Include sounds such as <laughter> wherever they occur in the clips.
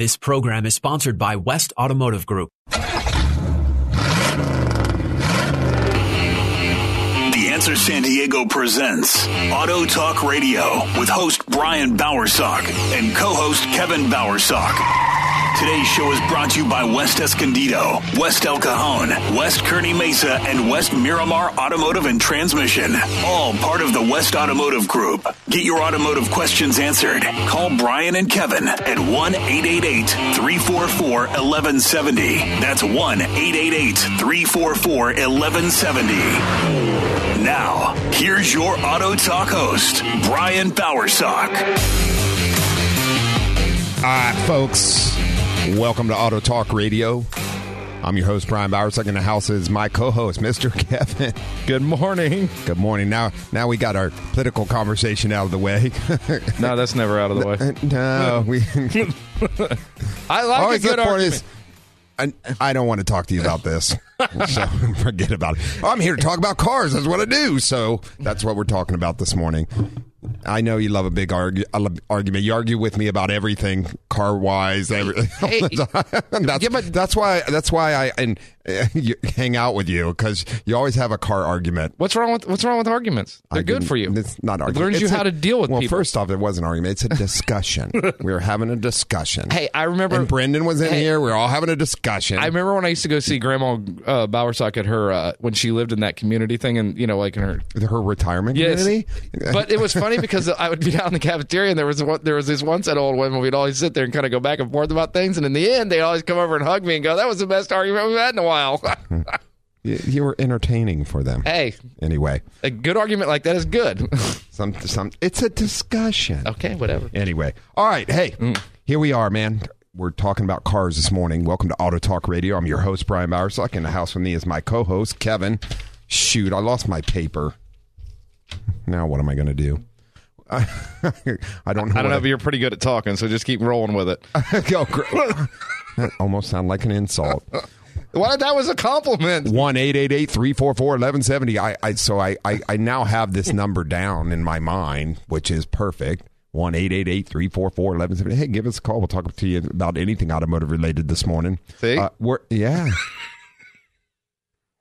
This program is sponsored by West Automotive Group. The Answer San Diego presents Auto Talk Radio with host Brian Bowersock and co-host Kevin Bowersock. Today's show is brought to you by West Escondido, West El Cajon, West Kearny Mesa, and West Miramar Automotive and Transmission. All part of the West Automotive Group. Get your automotive questions answered. Call Brian and Kevin at 1 888 344 1170. That's 1 888 344 1170. Now, here's your Auto Talk host, Brian Bowersock. All right, folks. Welcome to Auto Talk Radio. I'm your host, Brian Bowers. Second in the house is my co-host, Mr. <laughs> Kevin. Good morning. Good morning. Now, now we got our political conversation out of the way. no, <laughs> that's never out of the way. <laughs> no, we. I like Always a good argument. this- I, I don't want to talk to you about this, so forget about it. I'm here to talk about cars. That's what I do. So that's what we're talking about this morning. I know you love a big argue, argument. You argue with me about everything, car wise. Everything. <laughs> Hey, that's, give a- that's why. That's why I and <laughs> uh, hang out with you because you always have a car argument. What's wrong with What's wrong with arguments? They're I good for you. It's not It argument. learns you It's how to deal with well, people. first off, it wasn't an argument. It's a discussion. <laughs> we were having a discussion. Hey, I remember- And Brendan was in Hey. here. We were all having a discussion. I remember when I used to go see Grandma uh, Bowersock at her uh, when she lived in that community thing, and you know, like in her her retirement Yes, community. but it was funny because I would be out in the cafeteria, and there was there was this one set of old women. We'd always sit there and kind of go back and forth about things, and in the end, they always come over and hug me and go, "That was the best argument we've had in a while." <laughs> you, were entertaining for them. hey, Anyway, a good argument like that is good. <laughs> some some. It's a discussion. okay, whatever. Anyway, all right. Hey, mm. here we are, man. We're talking about cars this morning. Welcome to Auto Talk Radio. I'm your host Brian Bowersock. In the house with me is my co-host Kevin. Shoot, I lost my paper. Now what am I going to do? <laughs> I don't know. I don't know, but you're pretty good at talking, so just keep rolling with it. <laughs> Go, that almost sound like an insult. <laughs> Well, that was a compliment. One eight eight eight three four four eleven seventy. I, I so I, I I now have this number down in my mind, which is perfect. One eight eight eight three four four eleven seventy. Hey, give us a call. We'll talk to you about anything automotive related this morning. See? uh, we're yeah.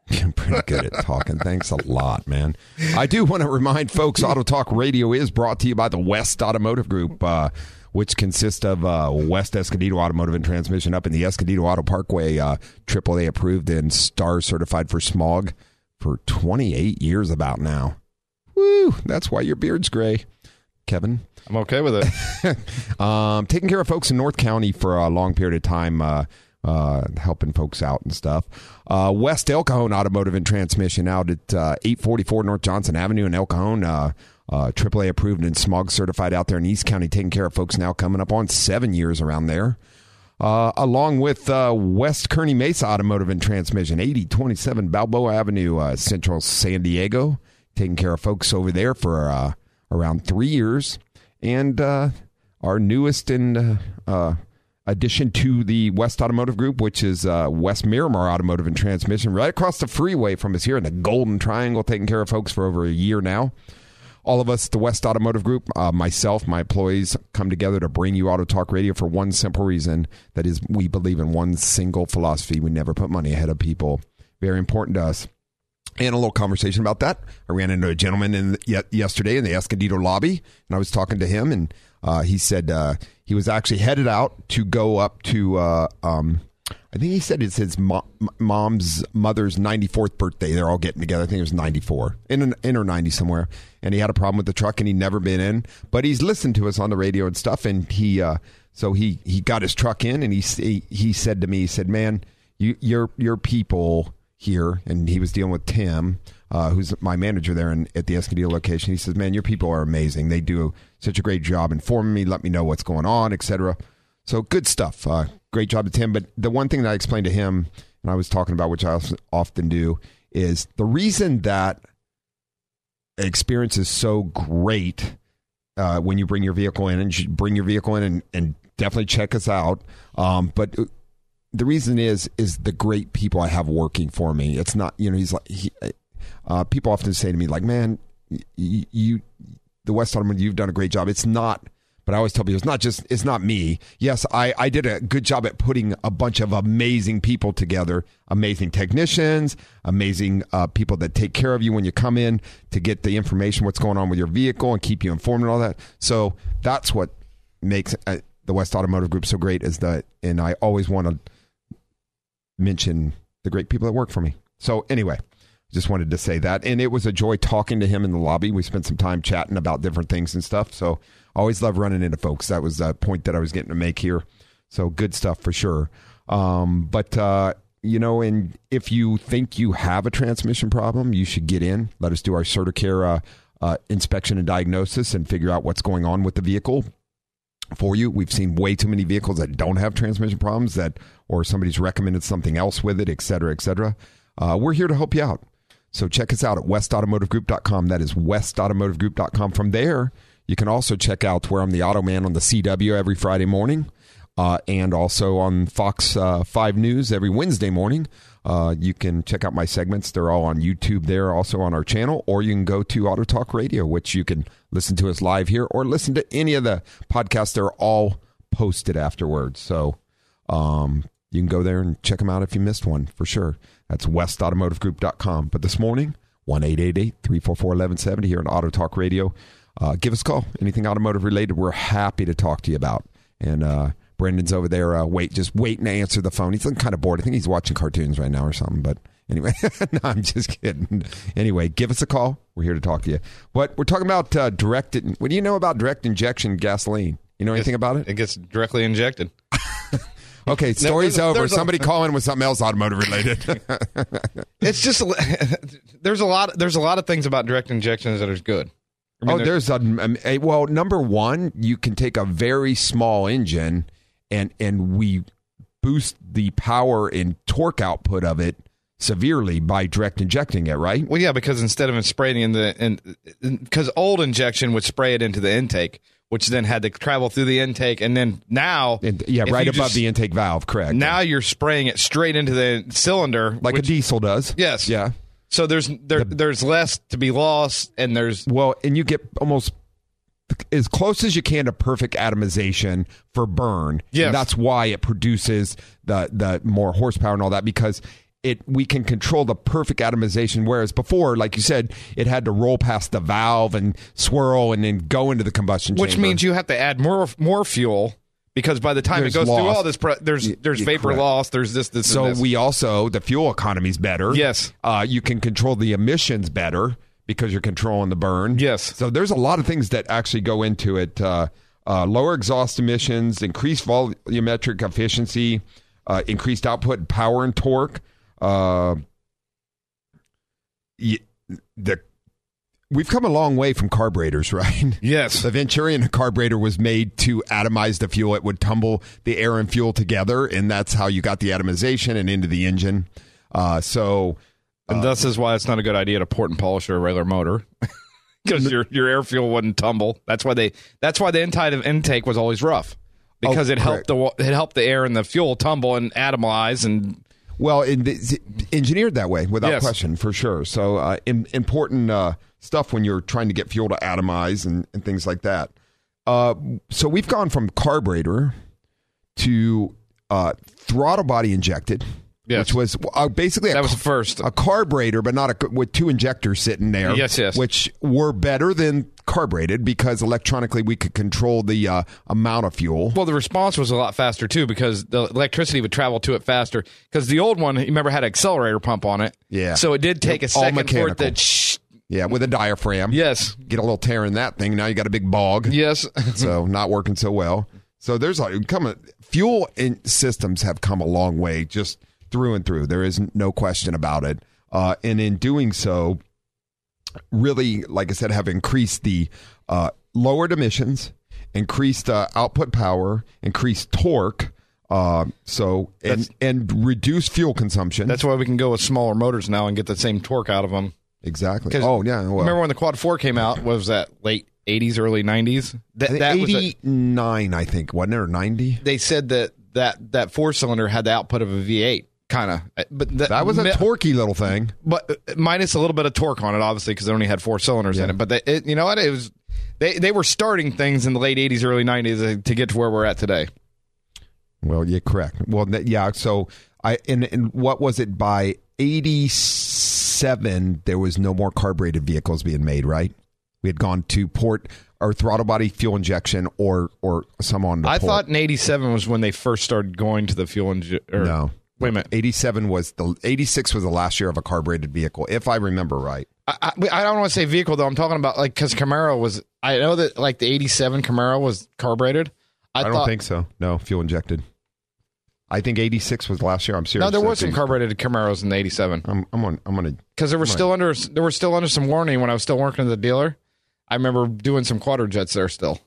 <laughs> You're pretty good at talking. Thanks a lot, man. I do want to remind folks Auto Talk Radio is brought to you by the West Automotive Group, uh, which consists of uh, West Escondido Automotive and Transmission up in the Escondido Auto Parkway, uh, AAA approved and STAR certified for smog for 28 years about now. Woo! That's why your beard's gray, Kevin. I'm okay with it. <laughs> Um, taking care of folks in North County for a long period of time, uh, uh, helping folks out and stuff. Uh, West El Cajon Automotive and Transmission out at uh, 844 North Johnson Avenue in El Cajon. Uh, uh, AAA approved and smog certified out there in East County, taking care of folks now coming up on seven years around there. Uh, along with uh, West Kearny Mesa Automotive and Transmission, 8027 Balboa Avenue, uh, Central San Diego, taking care of folks over there for uh, around three years. And uh, our newest uh, uh, addition to the West Automotive Group, which is uh, West Miramar Automotive and Transmission, right across the freeway from us here in the Golden Triangle, taking care of folks for over a year now all of us, the West Automotive Group, uh, myself, my employees, come together to bring you Auto Talk Radio for one simple reason. That is, we believe in one single philosophy. We never put money ahead of people. Very important to us. And a little conversation about that. I ran into a gentleman in the, yesterday in the Escondido lobby, and I was talking to him, and uh, he said uh, he was actually headed out to go up to. Uh, um, I think he said it's his mo- mom's mother's 94th birthday. They're all getting together. I think it was 94 in an, in or 90 somewhere. And he had a problem with the truck and he'd never been in, but he's listened to us on the radio and stuff. And he, uh, so he, he got his truck in and he, he, he said to me, he said, man, you, your, your people here. And he was dealing with Tim, uh, who's my manager there in, at the Escondido location. He says, man, your people are amazing. They do such a great job informing me, let me know what's going on, etc. So good stuff. Uh, great job to Tim. But the one thing that I explained to him, and I was talking about, which I often do, is the reason that experience is so great uh, when you bring your vehicle in, and you bring your vehicle in and, and definitely check us out. Um, but the reason is is the great people I have working for me. It's not you know he's like he, uh, people often say to me like, man, you, you the West Automotive, you've done a great job. It's not but I always tell people it's not just it's not me. Yes, I, I did a good job at putting a bunch of amazing people together, amazing technicians, amazing uh, people that take care of you when you come in to get the information what's going on with your vehicle and keep you informed and all that. So that's what makes uh, the West Automotive Group so great is that, and I always want to mention the great people that work for me. So anyway, just wanted to say that, and it was a joy talking to him in the lobby. We spent some time chatting about different things and stuff. So always love running into folks. That was a point that I was getting to make here. So good stuff for sure. Um, but uh, you know, and if you think you have a transmission problem, you should get in. Let us do our Certicare uh, uh, inspection and diagnosis and figure out what's going on with the vehicle for you. We've seen way too many vehicles that don't have transmission problems that, or somebody's recommended something else with it, et cetera, et cetera. Uh, we're here to help you out. So check us out at westautomotivegroup.com. That is westautomotivegroup.com. From there, you can also check out where I'm the Auto Man on the CW every Friday morning, uh, and also on Fox uh, Five News every Wednesday morning. Uh, you can check out my segments; they're all on YouTube. There, also on our channel, or you can go to Auto Talk Radio, which you can listen to us live here, or listen to any of the podcasts. They're all posted afterwards, so um, you can go there and check them out if you missed one for sure. That's westautomotivegroup.com. But this morning, one 344 1170 here on Auto Talk Radio uh, give us a call. Anything automotive related, we're happy to talk to you about. And uh, Brendan's over there, uh, wait, just waiting to answer the phone. He's looking kind of bored. I think he's watching cartoons right now or something. But anyway, <laughs> no, I'm just kidding. Anyway, give us a call. We're here to talk to you. But we're talking about uh, direct. What do you know about direct injection gasoline? You know anything about it? It gets directly injected. <laughs> Okay, story's no, over. Somebody a, call in with something else automotive related. <laughs> it's just <laughs> there's a lot there's a lot of things about direct injections that are good. I mean, oh, there's a, um, a, well, number one, you can take a very small engine and and we boost the power and torque output of it severely by direct injecting it, right? Well, yeah, because instead of spraying in the and because old injection would spray it into the intake, which then had to travel through the intake, and then now, and, yeah, right above just, the intake valve, correct? Now you're spraying it straight into the cylinder, like which, a diesel does. Yes, yeah. So there's there, the, there's less to be lost, and there's well, and you get almost as close as you can to perfect atomization for burn. Yeah, that's why it produces the the more horsepower and all that because it we can control the perfect atomization. Whereas before, like you said, it had to roll past the valve and swirl and then go into the combustion Which chamber. means you have to add more more fuel because by the time there's it goes loss. through all this, there's there's vapor correct. loss. There's this, this. So this. we also the fuel economy is better. Yes, uh, you can control the emissions better because you're controlling the burn. Yes. So there's a lot of things that actually go into it. Uh, uh, lower exhaust emissions, increased volumetric efficiency, uh, increased output, power and torque. Uh, the We've come a long way from carburetors, <laughs> right? Yes. The Venturian carburetor was made to atomize the fuel. It would tumble the air and fuel together, and that's how you got the atomization and into the engine. Uh, so, uh, and this is why it's not a good idea to port and polish a regular motor. <laughs> because your your air fuel wouldn't tumble. That's why they. That's why the inside of intake was always rough because oh, it helped the it helped the air and the fuel tumble and atomize and. Well, it, engineered that way without yes. question, for sure. So uh, in, important uh, stuff when you're trying to get fuel to atomize and, and things like that. Uh, so we've gone from carburetor to uh, throttle body injected. Yes. Which was uh, basically that was first a carburetor, but not a, with two injectors sitting there. Yes, yes. Which were better than carbureted because electronically we could control the uh, amount of fuel. Well, the response was a lot faster too because the electricity would travel to it faster. Because the old one, you remember, had an accelerator pump on it. Yeah. So it did take a second for it to yeah, with a diaphragm. Yes. Get a little tear in that thing. Now you got a big bog. Yes. <laughs> so not working so well. So there's a come fuel in systems have come a long way just through and through. There is no question about it. Uh, and in doing so, really, like I said, have increased the uh, lowered emissions increased uh, output power, increased torque. Uh, so and That's- and reduce fuel consumption. That's why we can go with smaller motors now and get the same torque out of them. Exactly. Oh yeah. Well, Remember when the Quad Four came out? What was that late '80s, early '90s? That, that was a- 89, I think, wasn't it, or 90? they said that that that four cylinder had the output of a V8, kind of. But That was a mi- torquey little thing. but uh, minus a little bit of torque on it, obviously, because it only had four cylinders in it. But they, it, you know what? It was they they were starting things in the late '80s, early '90s to get to where we're at today. Well, yeah, correct. Well, yeah. So I and, and what was it by eighty seven? There was no more carbureted vehicles being made, right? We had gone to port or throttle body fuel injection or or some on. The I port. thought in '87 was when they first started going to the fuel engine. no. Wait a minute. Eighty seven was the eighty six was the last year of a carbureted vehicle, if I remember right. I, I, I don't want to say vehicle though. I'm talking about like because Camaro was. I know that like the '87 Camaro was carbureted. I, I, don't think so. No, fuel injected. I think eighty six was last year. I'm serious. No, there was some carbureted Camaros in the '87 I'm I'm on I'm gonna because there were still under there were still under some warning when I was still working at the dealer. I remember doing some Quadrajets there still,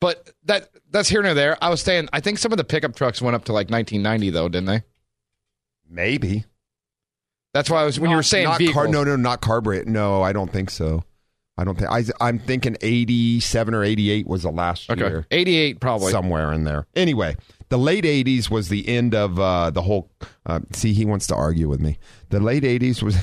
but that that's here and there. I was saying I think some of the pickup trucks went up to like 1990 though, didn't they? Maybe That's why I was when you were saying not vehicles. car, no, no, not carburet. No, I don't think so. I don't think I. I'm thinking 87 or 88 was the last okay, year, 88 probably. somewhere in there. Anyway, the late 80s was the end of uh, the whole. Uh, see, he wants to argue with me. The late 80s was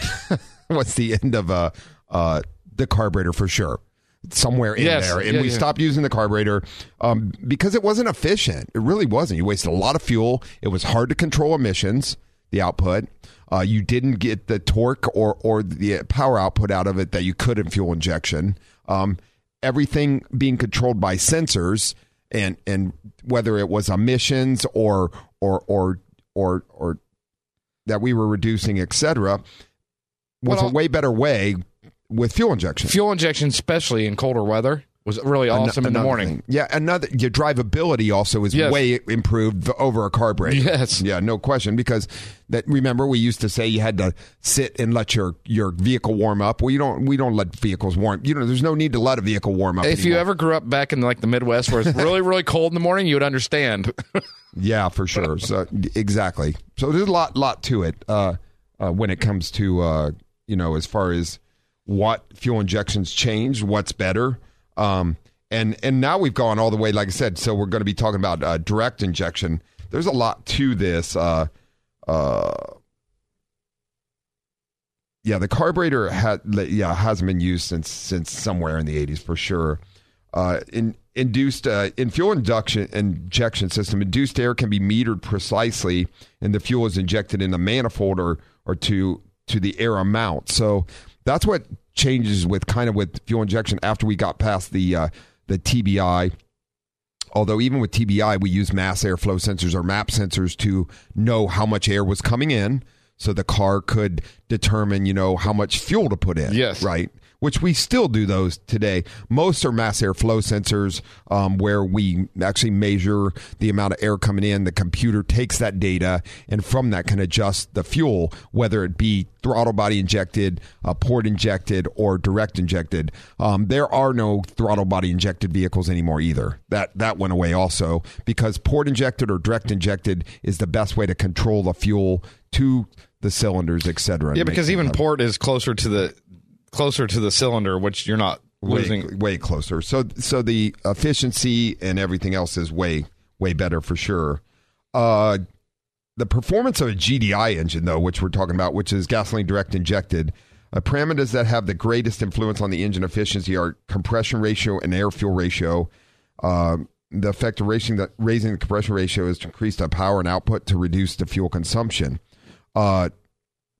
<laughs> was the end of uh, uh, the carburetor for sure. Somewhere in Yes, there, and yeah, we yeah. stopped using the carburetor um, because it wasn't efficient. It really wasn't. You wasted a lot of fuel. It was hard to control emissions, the output. Uh, you didn't get the torque or or the power output out of it that you could in fuel injection. Um, everything being controlled by sensors, and and whether it was emissions or or or or or that we were reducing, etc., was Well, a way better way with fuel injection. Fuel injection, especially in colder weather, was really awesome in the morning. thing. Yeah, another your drivability also is Yes. way improved over a carburetor. Yes. Yeah, no question. Because that remember we used to say you had to sit and let your your vehicle warm up. Well, you don't. We don't let vehicles warm. You know, there's no need to let a vehicle warm up. If you anymore. ever grew up back in like the Midwest where it's really, really cold in the morning, you would understand. <laughs> Yeah, for sure. So exactly. So there's a lot, lot to it uh, uh, when it comes to uh, you know as far as what fuel injections changed, what's better, um, and and now we've gone all the way. Like I said, so we're going to be talking about uh, direct injection. There's a lot to this. Uh, uh, yeah, the carburetor had yeah hasn't been used since since somewhere in the 80s for sure. Uh, in induced uh, in fuel induction injection system, induced air can be metered precisely, and the fuel is injected in a manifold or or to to the air amount. So that's what changes with kind of with fuel injection after we got past the uh, the TBI. Although even with TBI, we use mass airflow sensors or MAP sensors to know how much air was coming in, so the car could determine, you know, how much fuel to put in. Yes. right. Which we still do those today. Most are mass airflow sensors, um, where we actually measure the amount of air coming in. The computer takes that data and from that can adjust the fuel, whether it be throttle body injected, uh, port injected, or direct injected. Um, there are no throttle body injected vehicles anymore either. That that went away also because port injected or direct injected is the best way to control the fuel to the cylinders, etc. yeah, because even port is closer to the closer to the cylinder, which you're not way, losing. way closer. So so the efficiency and everything else is way way better for sure. Uh, the performance of a GDI engine, though, which we're talking about, which is gasoline direct injected, uh, parameters that have the greatest influence on the engine efficiency are compression ratio and air fuel ratio. Um, the effect of raising the, raising the compression ratio is to increase the power and output to reduce the fuel consumption. Uh,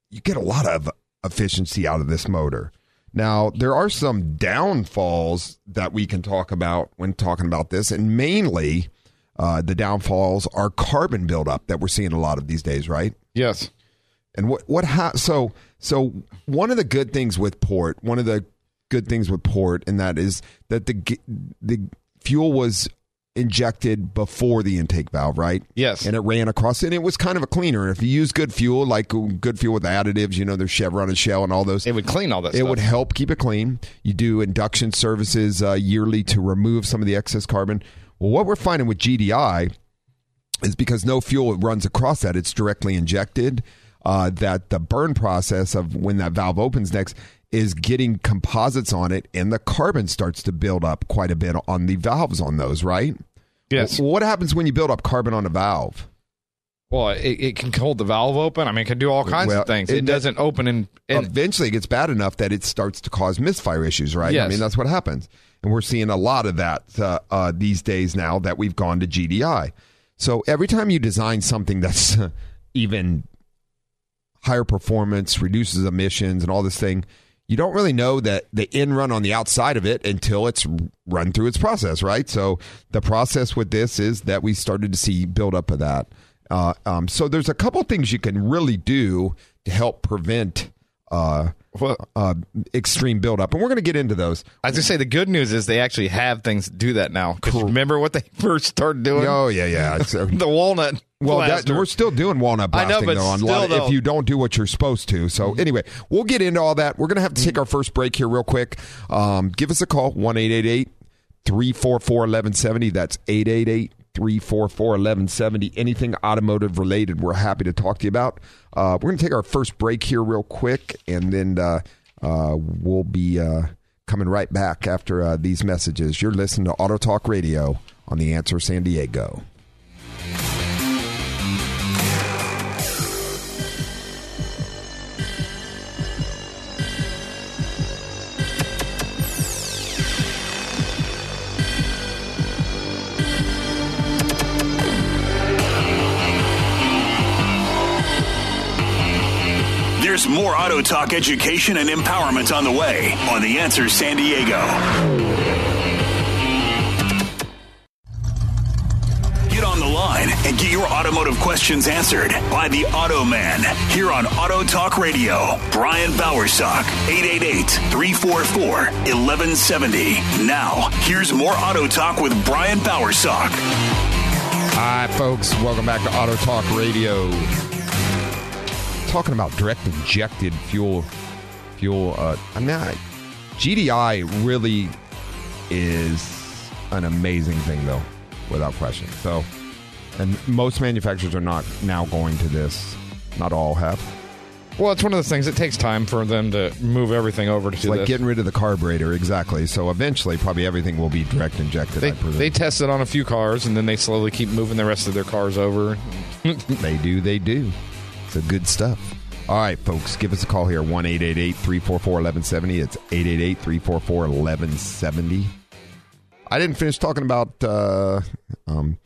you get a lot of efficiency out of this motor. Now, there are some downfalls that we can talk about when talking about this, and mainly uh, the downfalls are carbon buildup that we're seeing a lot of these days, right? Yes. And what what ha- so so one of the good things with port, one of the good things with port, and that is that the the fuel was injected before the intake valve, right? Yes. And it ran across, and it was kind of a cleaner. If you use good fuel, like good fuel with additives, you know, there's Chevron and Shell and all those. It would clean all that It stuff. would help keep it clean. You do induction services uh, yearly to remove some of the excess carbon. Well, what we're finding with GDI is because no fuel runs across that; it's directly injected. Uh, that the burn process of when that valve opens next is getting composites on it, and the carbon starts to build up quite a bit on the valves on those. Right? Yes. What happens when you build up carbon on a valve? Well, it, it can hold the valve open. I mean, it can do all kinds Well, of things. it- It, doesn't open and, and eventually it gets bad enough that it starts to cause misfire issues, right? Yes. I mean, that's what happens. And we're seeing a lot of that uh, uh, these days now that we've gone to GDI. So every time you design something that's <laughs> even higher performance, reduces emissions, and all this thing, you don't really know that the end run on the outside of it until it's run through its process, right? So the process with this is that we started to see buildup of that. Uh, um, so there's a couple things you can really do to help prevent uh, uh, extreme buildup, and we're going to get into those. I was gonna say the good news is they actually have things to do that now. 'Cause remember what they <laughs> first started doing? Oh yeah, yeah. Uh, <laughs> the walnut. well, that, we're still doing walnut I know, but though. On still, of, though- Mm-hmm. if you don't do what you're supposed to. So anyway, we'll get into all that. We're going to have to take our first break here real quick. Um, give us a call one eight eight eight three four four eleven seventy. That's eight eight eight. 344 1170. Anything automotive related, we're happy to talk to you about. Uh, we're going to take our first break here, real quick, and then uh, uh, we'll be uh, coming right back after uh, these messages. You're listening to Auto Talk Radio on The Answer San Diego. More Auto Talk education and empowerment on the way on The Answer San Diego. Get on the line and get your automotive questions answered by the Auto Man here on Auto Talk Radio. Brian Bowersock, 888-344-1170. Now, here's more Auto Talk with Brian Bowersock. Hi, folks. Welcome back to Auto Talk Radio. Talking about direct injected fuel, fuel. Uh, I mean, I, GDI really is an amazing thing, though, without question. So, and most manufacturers are not now going to this. Not all have. Well, it's one of those things. It takes time for them to move everything over to It's like this. getting rid of the carburetor, exactly. So eventually, probably everything will be direct injected. they I presume. they test it on a few cars and then they slowly keep moving the rest of their cars over. They do, they do. A good stuff. All right, folks, give us a call here 1 344 1170. It's 888 344 1170. I didn't finish talking about, uh, um,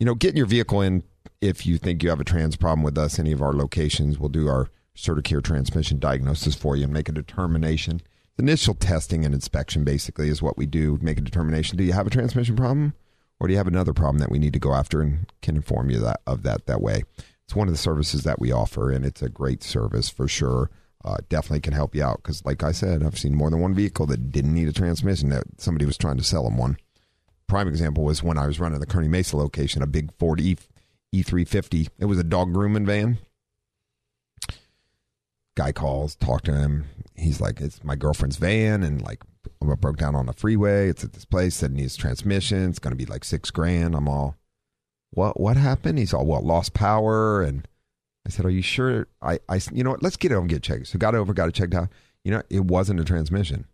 you know, getting your vehicle in if you think you have a trans problem with us, any of our locations. We'll do our Certicare transmission diagnosis for you and make a determination. Initial testing and inspection basically is what we do. Make a determination. Do you have a transmission problem? or do you have another problem that we need to go after and can inform you that of that that way it's one of the services that we offer and it's a great service for sure uh, definitely can help you out because like i said i've seen more than one vehicle that didn't need a transmission that somebody was trying to sell them one prime example was when i was running the kearny mesa location a big ford e e350 it was a dog grooming van guy calls talk to him he's like it's my girlfriend's van and like I broke down on the freeway. It's at this place. It needs transmission. It's going to be like six grand. I'm all, what? What happened? He's all, well, lost power. And I said, are you sure? I, I, you know what? Let's get over and get checked. So got over, got it checked out. You know, it wasn't a transmission.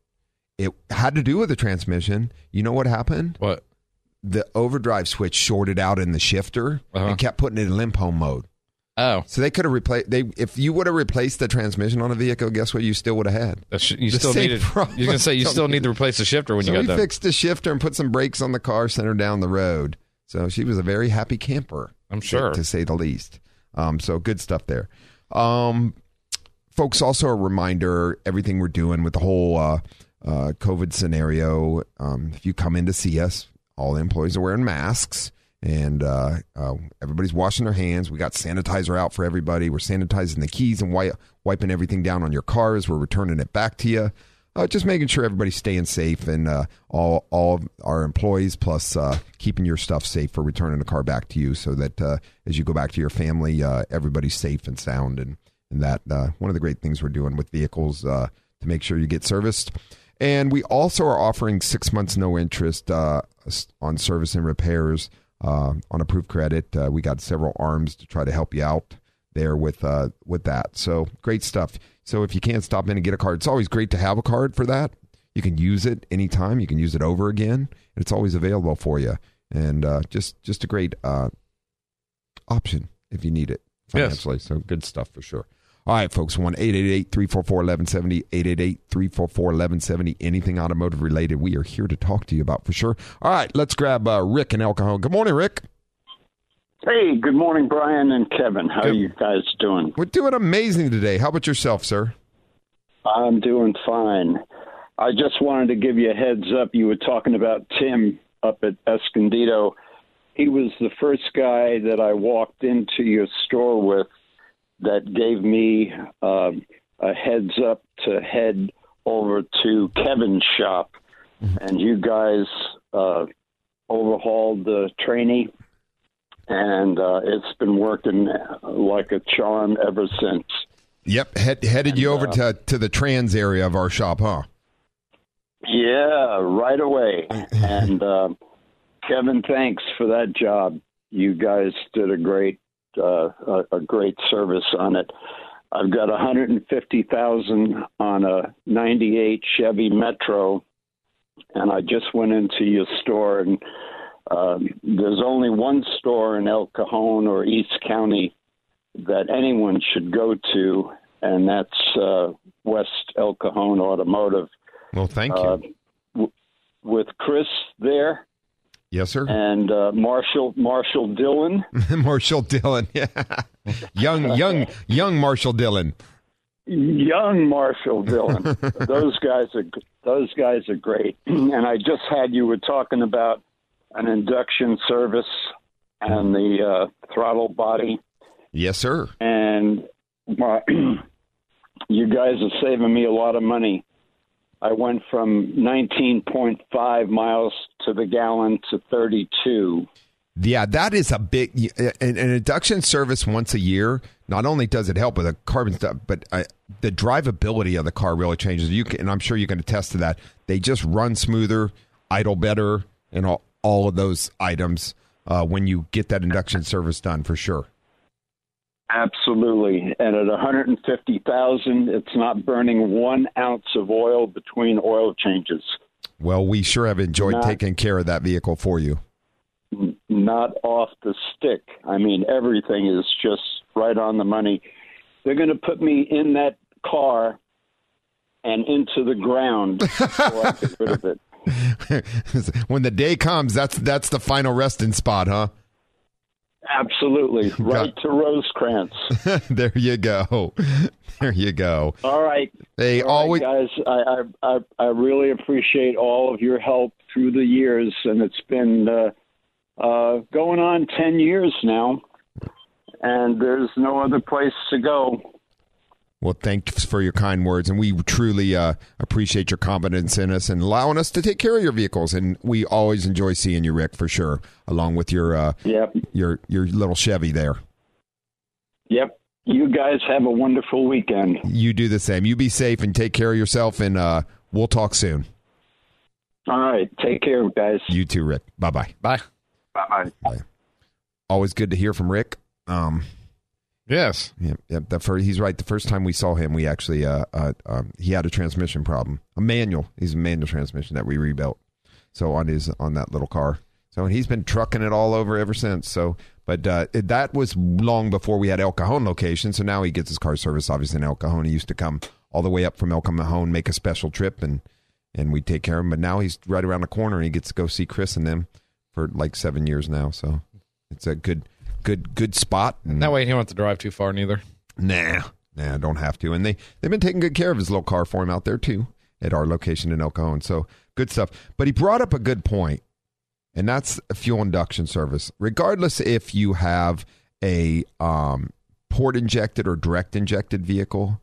It had to do with the transmission. You know what happened? What? The overdrive switch shorted out in the shifter Uh-huh. and kept putting it in limp home mode. Oh, So they could have replaced. They if you would have replaced the transmission on a vehicle, guess what? You still would have had. sh- you The still needed. You're gonna say you <laughs> still need to replace the shifter when so you we got done. fixed the shifter and put some brakes on the car, sent her down the road. So she was a very happy camper. I'm to- sure. to, say the least. Um, so good stuff there. Um, folks, also a reminder: everything we're doing with the whole uh, uh, COVID scenario. Um, if you come in to see us, all the employees are wearing masks. And uh, uh, everybody's washing their hands. We got sanitizer out for everybody. We're sanitizing the keys and wi- wiping everything down on your cars. We're returning it back to you uh, just making sure everybody's staying safe and uh, all all of our employees plus uh, keeping your stuff safe for returning the car back to you so that uh, as you go back to your family uh, everybody's safe and sound and, and that uh, one of the great things we're doing with vehicles to make sure you get serviced and we also are offering six months no interest on service and repairs on approved credit. We got several arms to try to help you out there with uh, with that. So great stuff. So if you can't stop in and get a card, it's always great to have a card for that. You can use it anytime. You can use it over again. It's always available for you, and uh, just just a great uh, option if you need it financially. Yes. So good stuff for sure. All right, folks, 1 344 1170, 888 344 1170. Anything automotive related, we are here to talk to you about for sure. All right, let's grab uh, Rick in El Cajon. Good morning, Rick. Hey, good morning, Brian and Kevin. How good. are you guys doing? We're doing amazing today. How about yourself, sir? I'm doing fine. I just wanted to give you a heads up. You were talking about Tim up at Escondido. He was the first guy that I walked into your store with that gave me um, a heads up to head over to Kevin's shop, mm-hmm. and you guys uh, overhauled the tranny, and uh, it's been working like a charm ever since. Yep, Head, headed and, you over uh, to to the trans area of our shop, huh? Yeah, right away. <laughs> and uh, Kevin, thanks for that job. You guys did a great uh, a, a great service on it. I've got 150,000 on a 98 Chevy Metro, and I just went into your store, and um, there's only one store in El Cajon or East County that anyone should go to, and that's uh, West El Cajon Automotive. Well, thank you. Uh, w- with Chris there, Yes, sir. And uh, Marshall Marshall Dillon. <laughs> Marshall Dillon, yeah, young young young Marshall Dillon. Young Marshall Dillon. <laughs> those guys are those guys are great. <clears throat> and I just had you were talking about an induction service and the uh, throttle body. Yes, sir. And my, <clears throat> you guys are saving me a lot of money I went from 19.5 miles to the gallon to 32. Yeah, that is a big an, an induction service once a year. Not only does it help with the carbon stuff, but uh, the drivability of the car really changes. You can, and I'm sure you can attest to that. They just run smoother, idle better, and all, all of those items uh, when you get that induction service done for sure. Absolutely. And at 150,000, it's not burning one ounce of oil between oil changes. Well, we sure have enjoyed not, taking care of that vehicle for you. Not off the stick. I mean, everything is just right on the money. They're going to put me in that car and into the ground <laughs> before I get rid of it. <laughs> when the day comes, that's that's the final resting spot, huh? Absolutely. <laughs> Right to Rosecrans. <laughs> there you go. There you go. All right. Hey, all always right, guys, I, I I really appreciate all of your help through the years and it's been uh, uh, going on 10 years now and there's no other place to go. Well, thanks for your kind words, and we truly uh, appreciate your confidence in us and allowing us to take care of your vehicles. And we always enjoy seeing you, Rick, for sure, along with your uh, yep. your your little Chevy there. Yep. You guys have a wonderful weekend. You do the same. You be safe and take care of yourself, and uh, we'll talk soon. All right. Take care, guys. You too, Rick. Bye-bye. Bye. Bye-bye. Bye. Always good to hear from Rick. Um, Yes. Yeah. yeah the first, he's right. The first time we saw him, we actually uh, uh, um, he had a transmission problem, a manual. He's a manual transmission that we rebuilt. So on his on that little car. So and he's been trucking it all over ever since. So, but uh, it, that was long before we had El Cajon location. So now he gets his car service obviously in El Cajon. He used to come all the way up from El Cajon, make a special trip, and and we take care of him. But now he's right around the corner, and he gets to go see Chris and them for like seven years now. So it's a good good good spot. And that way, he don't have to drive too far neither. Nah, nah, don't have to. And they they've been taking good care of his little car for him out there too at our location in El Cajon. So good stuff. But he brought up a good point, and that's a fuel induction service. Regardless if you have a um, port injected or direct injected vehicle,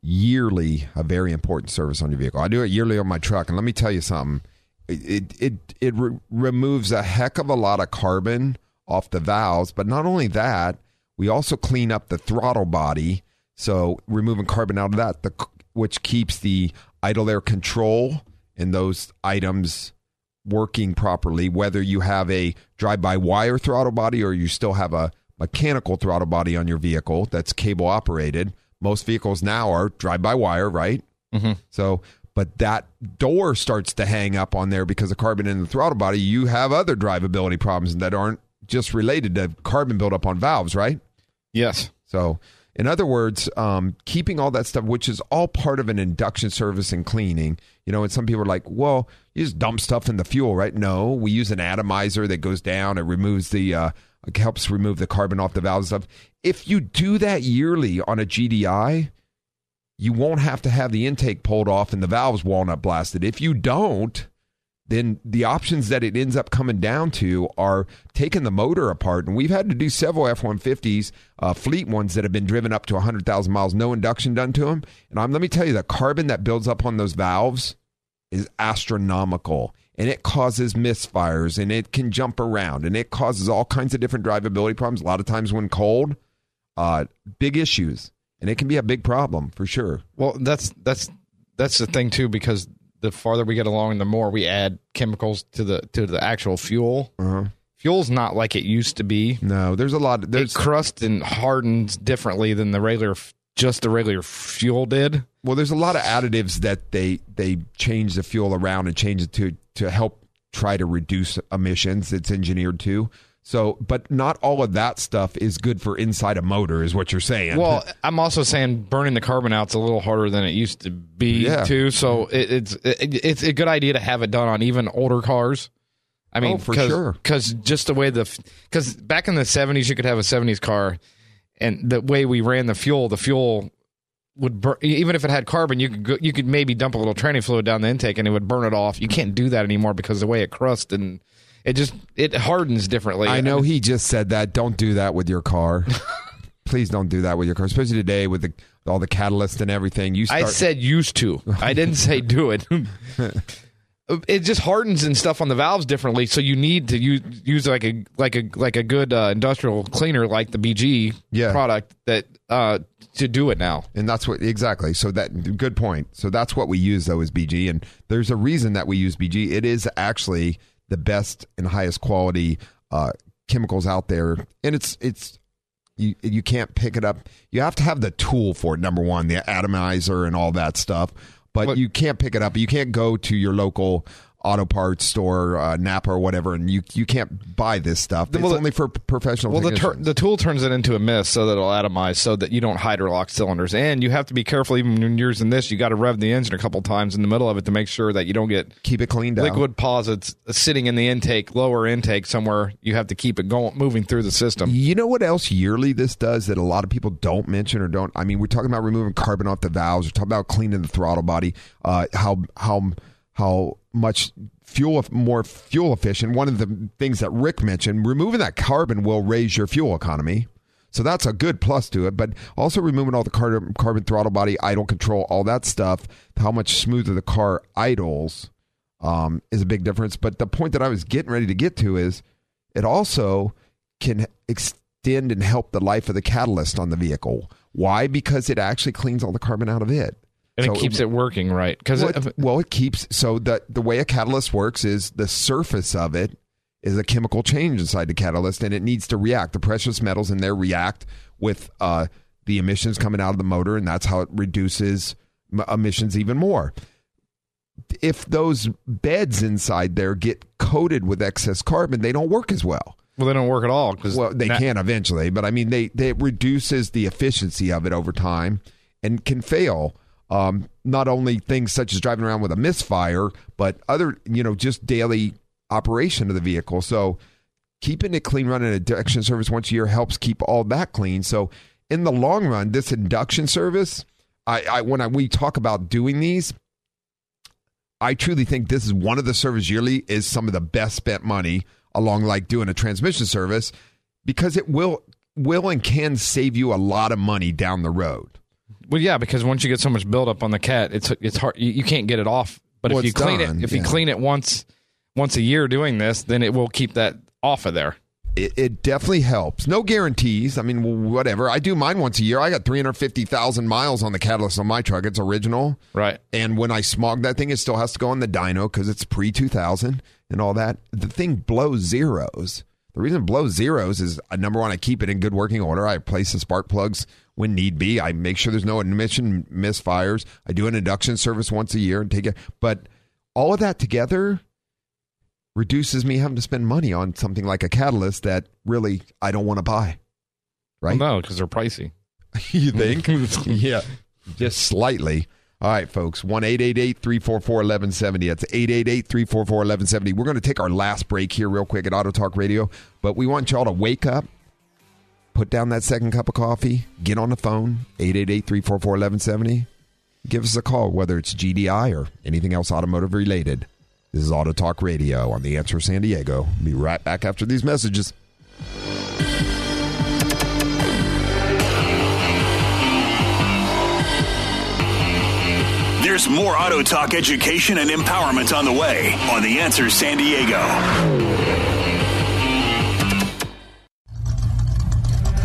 yearly a very important service on your vehicle. I do it yearly on my truck, and let me tell you something. It it it re- removes a heck of a lot of carbon off the valves. But not only that, we also clean up the throttle body. So removing carbon out of that, the, which keeps the idle air control and those items working properly, whether you have a drive-by-wire throttle body or you still have a mechanical throttle body on your vehicle that's cable operated. Most vehicles now are drive-by-wire, right? Mm-hmm. So, but that door starts to hang up on there because of carbon in the throttle body. You have other drivability problems that aren't just related to carbon buildup on valves, right? Yes. So, in other words, um, keeping all that stuff, which is all part of an induction service and cleaning, you know, and some people are like, well, you just dump stuff in the fuel, right? No, we use an atomizer that goes down and removes the, uh, helps remove the carbon off the valves and stuff. If you do that yearly on a GDI, you won't have to have the intake pulled off and the valves walnut blasted. If you don't, then the options that it ends up coming down to are taking the motor apart. And we've had to do several F 150s, uh, fleet ones that have been driven up to 100,000 miles, no induction done to them. And I'm, let me tell you, the carbon that builds up on those valves is astronomical. And it causes misfires and it can jump around and it causes all kinds of different drivability problems. A lot of times when cold, uh, big issues. And it can be a big problem for sure. Well, that's that's that's the thing too because the farther we get along, the more we add chemicals to the to the actual fuel. Uh-huh. Fuel's not like it used to be. No, there's a lot. There's it crusts and hardens differently than the regular, just the regular fuel did. Well, there's a lot of additives that they they change the fuel around and change it to to help try to reduce emissions. It's engineered to. So, but not all of that stuff is good for inside a motor, is what you're saying. Well, I'm also saying burning the carbon out's a little harder than it used to be Yeah. too. So it, it's it, it's a good idea to have it done on even older cars. I mean, Oh, for cause, sure. Because just the way the because back in the 70s, you could have a 70s car, and the way we ran the fuel, the fuel would burn. Even if it had carbon, you could go, you could maybe dump a little training fluid down the intake, and it would burn it off. You can't do that anymore because the way it crusts and it just it hardens differently. I know he just said that. Don't do that with your car. <laughs> Please don't do that with your car, especially today with the, all the catalyst and everything. You start, I said used to. I didn't say do it. <laughs> it just hardens and stuff on the valves differently, so you need to use use like a like a like a good uh, industrial cleaner like the BG Yeah. product that uh, to do it now. And that's what exactly. So that good point. So that's what we use though is BG, and there's a reason that we use BG. It is actually the best and highest quality uh, chemicals out there, and it's it's you you can't pick it up. You have to have the tool for it. Number one, the atomizer and all that stuff, but But- you can't pick it up. You can't go to your local auto parts store, uh, Napa or whatever, and you you can't buy this stuff. It's Well, only for professional. Well, the tur- the tool turns it into a mist so that it'll atomize, so that you don't hydrolock cylinders, and you have to be careful even when you're using this. You got to rev the engine a couple times in the middle of it to make sure that you don't get keep it cleaned out. liquid posits sitting in the intake, lower intake somewhere. You have to keep it going, moving through the system. You know what else yearly this does that a lot of people don't mention or don't? I mean, we're talking about removing carbon off the valves. We're talking about cleaning the throttle body. Uh, how how how much fuel more fuel efficient. One of the things that Rick mentioned, removing that carbon will raise your fuel economy. So that's a good plus to it. But also removing all the carbon, carbon throttle body, idle control, all that stuff, how much smoother the car idles um, is a big difference. But the point that I was getting ready to get to is it also can extend and help the life of the catalyst on the vehicle. Why? Because it actually cleans all the carbon out of it. And So it keeps it working right because well, it, well, it keeps so the the way a catalyst works is the surface of it is a chemical change inside the catalyst, and it needs to react. The precious metals in there react with uh, the emissions coming out of the motor, and that's how it reduces m- emissions even more. If those beds inside there get coated with excess carbon, they don't work as well. well, they don't work at all because Well, they can eventually, but I mean, they, they it reduces the efficiency of it over time and can fail. Um, not only things such as driving around with a misfire, but other, you know, just daily operation of the vehicle. So keeping it clean, running a induction service once a year helps keep all that clean. So in the long run, this induction service, I, I when I, we talk about doing these, I truly think this is one of the service yearly is some of the best spent money along like doing a transmission service because it will will and can save you a lot of money down the road. Well, yeah, because once you get so much buildup on the cat, it's it's hard. You, you can't get it off. But Well, if you clean done, it, if yeah. you clean it once once a year doing this, then it will keep that off of there. it, it definitely helps. No guarantees. I mean, whatever. I do mine once a year. I got 350,000 miles on the catalyst on my truck. It's original. Right. And when I smog that thing, it still has to go on the dyno because it's pre 2000 and all that. The thing blows zeros. The reason it blows zeros is uh, number one, I keep it in good working order. I replace the spark plugs when need be. I make sure there's no emission misfires. I do an induction service once a year and take it. But all of that together reduces me having to spend money on something like a catalyst that really I don't want to buy. Right? Well, no, because they're pricey. <laughs> you think? <laughs> yeah, just slightly. All right, folks. 1 344 1170. That's 888 344 1170. We're going to take our last break here, real quick, at Auto Talk Radio. But we want y'all to wake up, put down that second cup of coffee, get on the phone, 888 344 1170. Give us a call, whether it's GDI or anything else automotive related. This is Auto Talk Radio on The Answer San Diego. Be right back after these messages. There's more Auto Talk education and empowerment on the way on The Answer San Diego.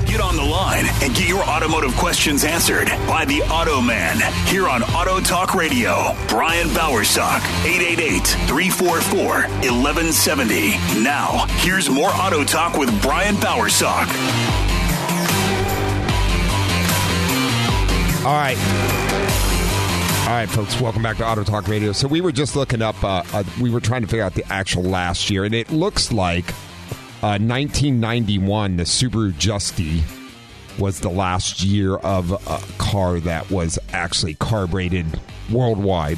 Get on the line and get your automotive questions answered by the Auto Man here on Auto Talk Radio. Brian Bowersock, 888-344-1170. Now, here's more Auto Talk with Brian Bowersock. All right. All right, folks, welcome back to Auto Talk Radio. So we were just looking up, uh, uh, we were trying to figure out the actual last year, and it looks like uh, 1991, the Subaru Justy was the last year of a car that was actually carbureted worldwide.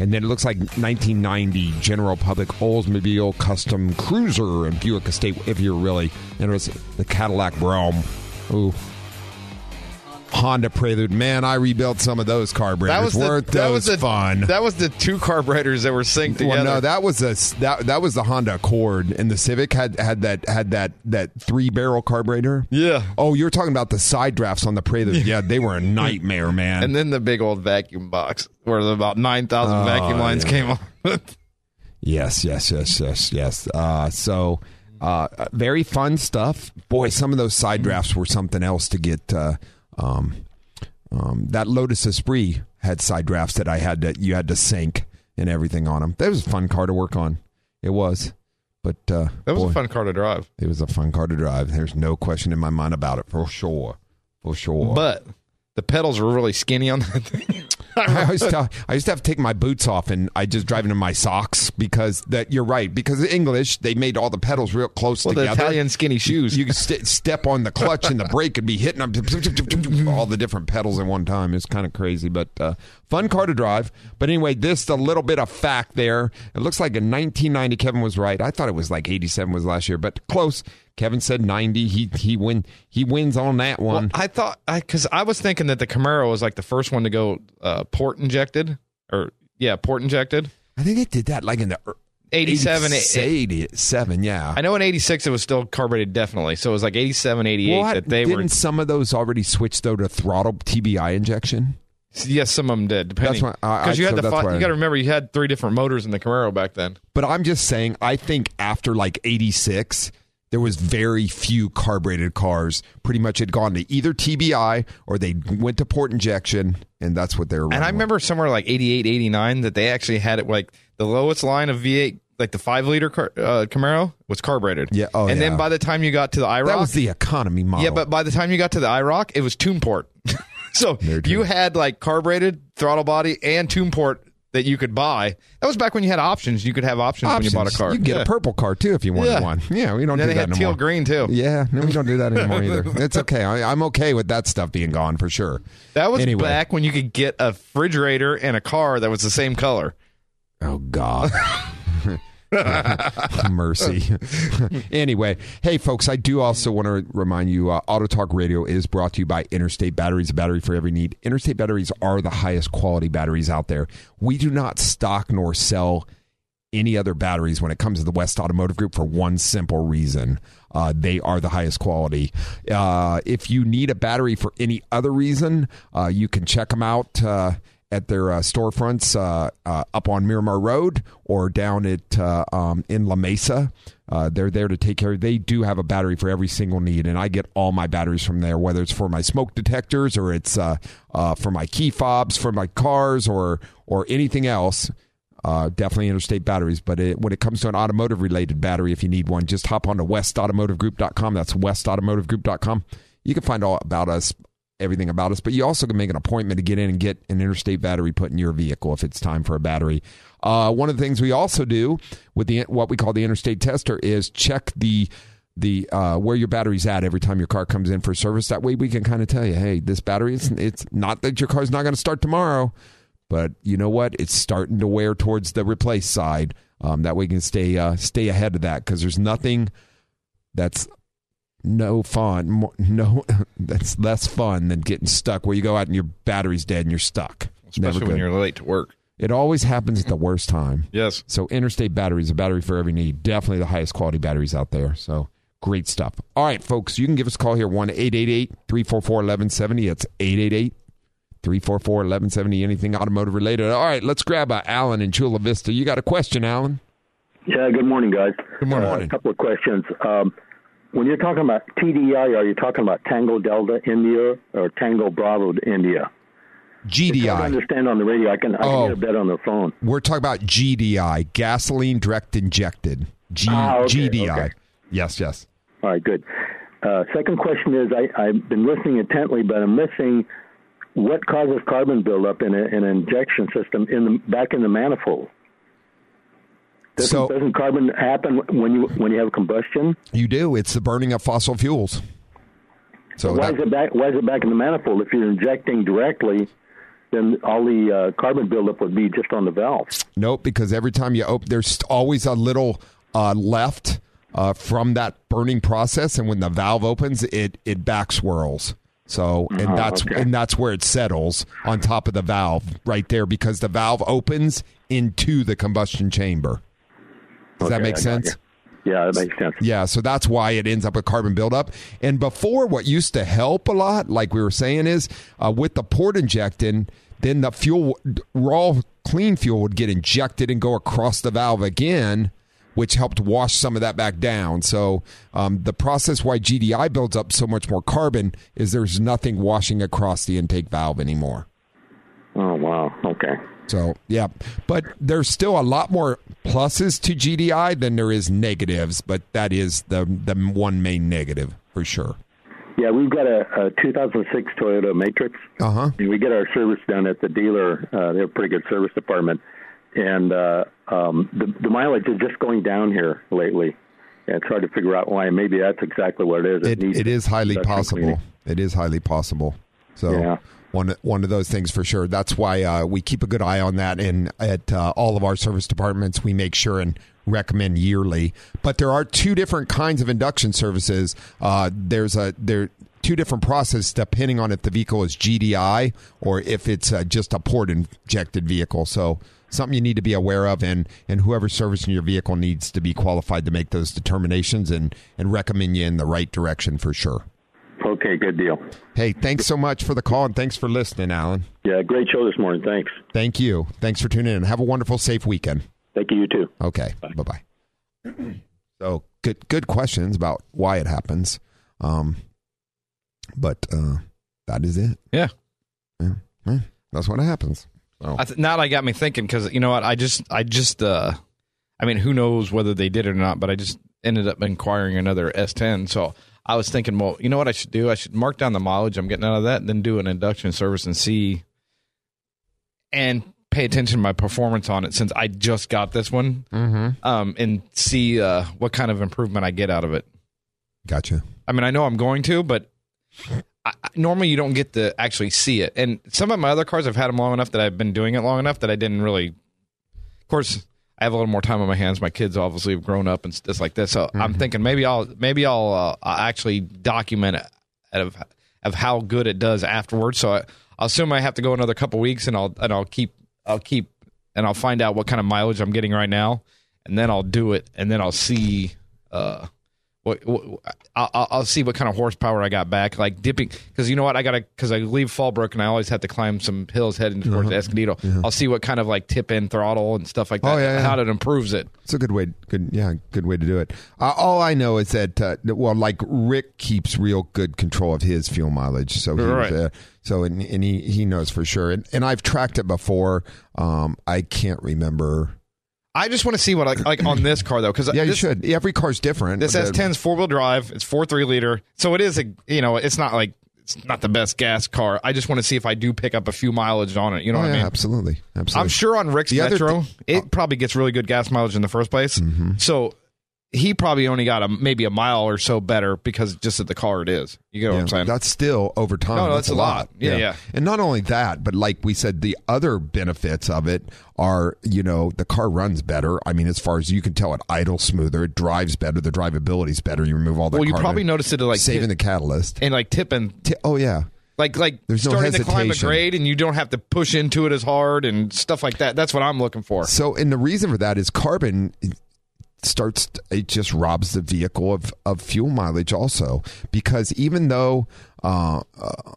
And then it looks like 1990 General Public Oldsmobile Custom Cruiser and Buick Estate, if you're really interested. The Cadillac Brougham. Ooh, Honda Prelude. Man, I rebuilt some of those carburetors. That was the, Weren't that those was the, fun? That was the two carburetors that were synced together. Well, no, that was a that that was the Honda Accord, and the Civic had had that had that that three barrel carburetor. Yeah. Oh, you're talking about the side drafts on the Prelude? Yeah, they were a nightmare, man. and then the big old vacuum box where about nine thousand Oh, vacuum lines yeah. came on. Yes, yes, yes, yes, yes. Uh, so, uh, very fun stuff. Boy, some of those side drafts were something else to get. Uh, um, um, that Lotus Esprit had side drafts that I had to you had to sync and everything on them. That was a fun car to work on. It was, but uh, that was boy, a fun car to drive. It was a fun car to drive. There's no question in my mind about it for sure, for sure. But the pedals were really skinny on that thing. <laughs> I used, <laughs> to, I used to have to take my boots off and I just drive into my socks because that you're right because English they made all the pedals real close well, the. Italian skinny shoes. you could st- step on the clutch and the brake and be hitting up all the different pedals at one time. It's kind of crazy, but uh, fun car to drive. But anyway, this a little bit of fact there. It looks like in 1990, Kevin was right. I thought it was like 87 was last year, but close. Kevin said 90. He he win he wins on that Well, one. I thought because I, was thinking that the Camaro was like the first one to go uh, port injected, or yeah, port injected. I think they did that like in the er- 87, 87, yeah. I know in '86 it was still carbureted definitely, so it was like 87, 88 Well, that they didn't were. some of those already switch though to throttle TBI injection? Yes, some of them did. Depending, That's why- because you had so the fi- you got to remember you had three different motors in the Camaro back then. But I'm just saying, I think after like 86, there was very few carbureted cars. Pretty much had gone to either TBI or they went to port injection, and that's what they were. And I remember somewhere like 88, 89 that they actually had it like the lowest line of V8, like the five liter car, uh, Camaro was carbureted. Yeah, oh, and then by the time you got to the IROC. That was the economy model. yeah, but by the time you got to the IROC, it was tune port. <laughs> so you had like carbureted throttle body and tune port that you could buy. That was back when you had options. You could have options, Options. when you bought a car. You get Yeah. a purple car too if you wanted Yeah. one. Yeah, we don't do they that had no teal green too. Yeah, no, we don't do that anymore either. <laughs> It's okay. I, I'm okay with that stuff being gone for sure. That was Anyway. back when you could get a refrigerator and a car that was the same color. Oh God. <laughs> <laughs> Mercy. <laughs> anyway, hey folks, I do also want to remind you uh, Auto Talk Radio is brought to you by Interstate Batteries, a battery for every need. Interstate Batteries are the highest quality batteries out there. We do not stock nor sell any other batteries when it comes to the West Automotive Group for one simple reason. Uh, they are the highest quality. Uh, if you need a battery for any other reason, uh, you can check them out uh, at their uh, storefronts uh, uh, up on Miramar Road or down at uh, um, in La Mesa. Uh, they're there to take care. They do have a battery for every single need, and I get all my batteries from there, whether it's for my smoke detectors or it's uh, for my key fobs for my cars or or anything else. definitely interstate batteries, but it, when it comes to an automotive related battery, if you need one, just hop on to westautomotivegroup.com. That's westautomotivegroup.com. You can find all about us everything about us, but you also can make an appointment to get in and get an interstate battery put in your vehicle if it's time for a battery. Uh, one of the things we also do with the what we call the interstate tester is check the the uh, where your battery's at every time your car comes in for service. That way, we can kind of tell you, hey, this battery it's it's not that your car's not going to start tomorrow, but you know what? It's starting to wear towards the replace side. Um, that way, you can stay uh, stay ahead of that because there's nothing that's no fun. No, <laughs> that's less fun than getting stuck where you go out and your battery's dead and you're stuck. Especially when you're late to work. It always happens at the worst time. Yes. So Interstate Batteries, a battery for every need. Definitely the highest quality batteries out there. So great stuff. All right, folks, you can give us a call here, 1 888 344 1170. It's 888 344 1170. Anything automotive related. All right, let's grab uh, Alan in Chula Vista. You got a question, Alan? Yeah, good morning, guys. Good morning. Uh, a couple of questions. Um, when you're talking about TDI, are you talking about Tango Delta India or Tango Bravo India? GDI. I understand on the radio. I can, I oh, can get a bet on the phone. We're talking about GDI, gasoline direct injected. G, ah, okay, GDI. Okay. Yes, yes. All right, good. Uh, second question is I, I've been listening intently, but I'm missing what causes carbon buildup in, a, in an injection system in the back in the manifold. Doesn't, so, doesn't carbon happen when you when you have combustion? You do. It's the burning of fossil fuels. So why that, is it back? Why is it back in the manifold? If you're injecting directly, then all the uh, carbon buildup would be just on the valve. Nope, because every time you open, there's always a little uh, left uh, from that burning process, and when the valve opens, it it back swirls. So, and uh-huh, that's okay. and that's where it settles on top of the valve right there because the valve opens into the combustion chamber. Does okay, that make sense? Yeah, that makes sense. Yeah, so that's why it ends up with carbon buildup. And before, what used to help a lot, like we were saying, is uh, with the port injecting, then the fuel, raw clean fuel would get injected and go across the valve again, which helped wash some of that back down. So um, the process why GDI builds up so much more carbon is there's nothing washing across the intake valve anymore. Oh wow! Okay. So yeah, but there's still a lot more pluses to GDI than there is negatives. But that is the the one main negative for sure. Yeah, we've got a, a 2006 Toyota Matrix. Uh huh. We get our service done at the dealer. Uh, they have a pretty good service department, and uh, um, the the mileage is just going down here lately. And it's hard to figure out why. Maybe that's exactly what it is. It, it, it is highly possible. Cleaning. It is highly possible. So yeah one one of those things for sure. That's why uh, we keep a good eye on that, and at uh, all of our service departments, we make sure and recommend yearly. But there are two different kinds of induction services. Uh, there's a there two different processes depending on if the vehicle is GDI or if it's uh, just a port injected vehicle. So something you need to be aware of, and and whoever's servicing your vehicle needs to be qualified to make those determinations and and recommend you in the right direction for sure. Okay, good deal. Hey, thanks so much for the call and thanks for listening, Alan. Yeah, great show this morning. Thanks. Thank you. Thanks for tuning in. Have a wonderful, safe weekend. Thank you. You too. Okay. Bye bye. So good, good questions about why it happens. Um, but uh, that is it. Yeah. Yeah. yeah. That's what happens. So. Th- now that got me thinking because you know what I just I just uh I mean who knows whether they did it or not, but I just ended up inquiring another S10. So I was thinking, well, you know what I should do? I should mark down the mileage I'm getting out of that, and then do an induction service and see and pay attention to my performance on it since I just got this one, mm-hmm. um, and see uh, what kind of improvement I get out of it. Gotcha. I mean, I know I'm going to, but I, normally you don't get to actually see it. And some of my other cars, I've had them long enough that I've been doing it long enough that I didn't really. Of course, I have a little more time on my hands. My kids obviously have grown up and stuff like this. So mm-hmm. I'm thinking maybe I'll maybe I'll, uh, I'll actually document it of of how good it does afterwards. So I, I'll assume I have to go another couple weeks, and I'll and I'll keep I'll keep and I'll find out what kind of mileage I'm getting right now, and then I'll do it, and then I'll see uh, what, what, I'll, I'll see what kind of horsepower I got back. Like dipping, because you know what I got to because I leave Fallbrook and I always have to climb some hills heading towards Uh-huh. Escondido. Yeah. I'll see what kind of like tip in throttle and stuff like that. Oh, yeah, yeah. How it improves it. It's a good way, good yeah, good way to do it. Uh, all I know is that uh, well, like Rick keeps real good control of his fuel mileage, so he, Right. uh, so and, and he he knows for sure. And, and I've tracked it before. Um, I can't remember. I just want to see what I like on this car though, because Yeah, you should. Every car's different. This The- S10's four wheel drive. It's four three liter, so it is a you know it's not like it's not the best gas car. I just want to see if I do pick up a few mileage on it. You know Oh, what yeah, I mean? absolutely, absolutely. I'm sure on Rick's The Metro, thi- it probably gets really good gas mileage in the first place. Mm-hmm. So he probably only got a maybe a mile or so better because just of the car it is. You get what Yeah, I'm saying? That's still over time. No, no, that's that's a lot. Yeah, yeah. And not only that, but like we said, the other benefits of it are, you know, the car runs better. I mean, as far as you can tell, it idles smoother, it drives better, the drivability's better. You remove all the well, you probably noticed it like saving the catalyst. and like tipping. Ti- oh yeah, Like like There's no starting to climb a grade and you don't have to push into it as hard and stuff like that. That's what I'm looking for. So, and the reason for that is carbon starts, it just robs the vehicle of, of fuel mileage also. Because even though, uh, uh,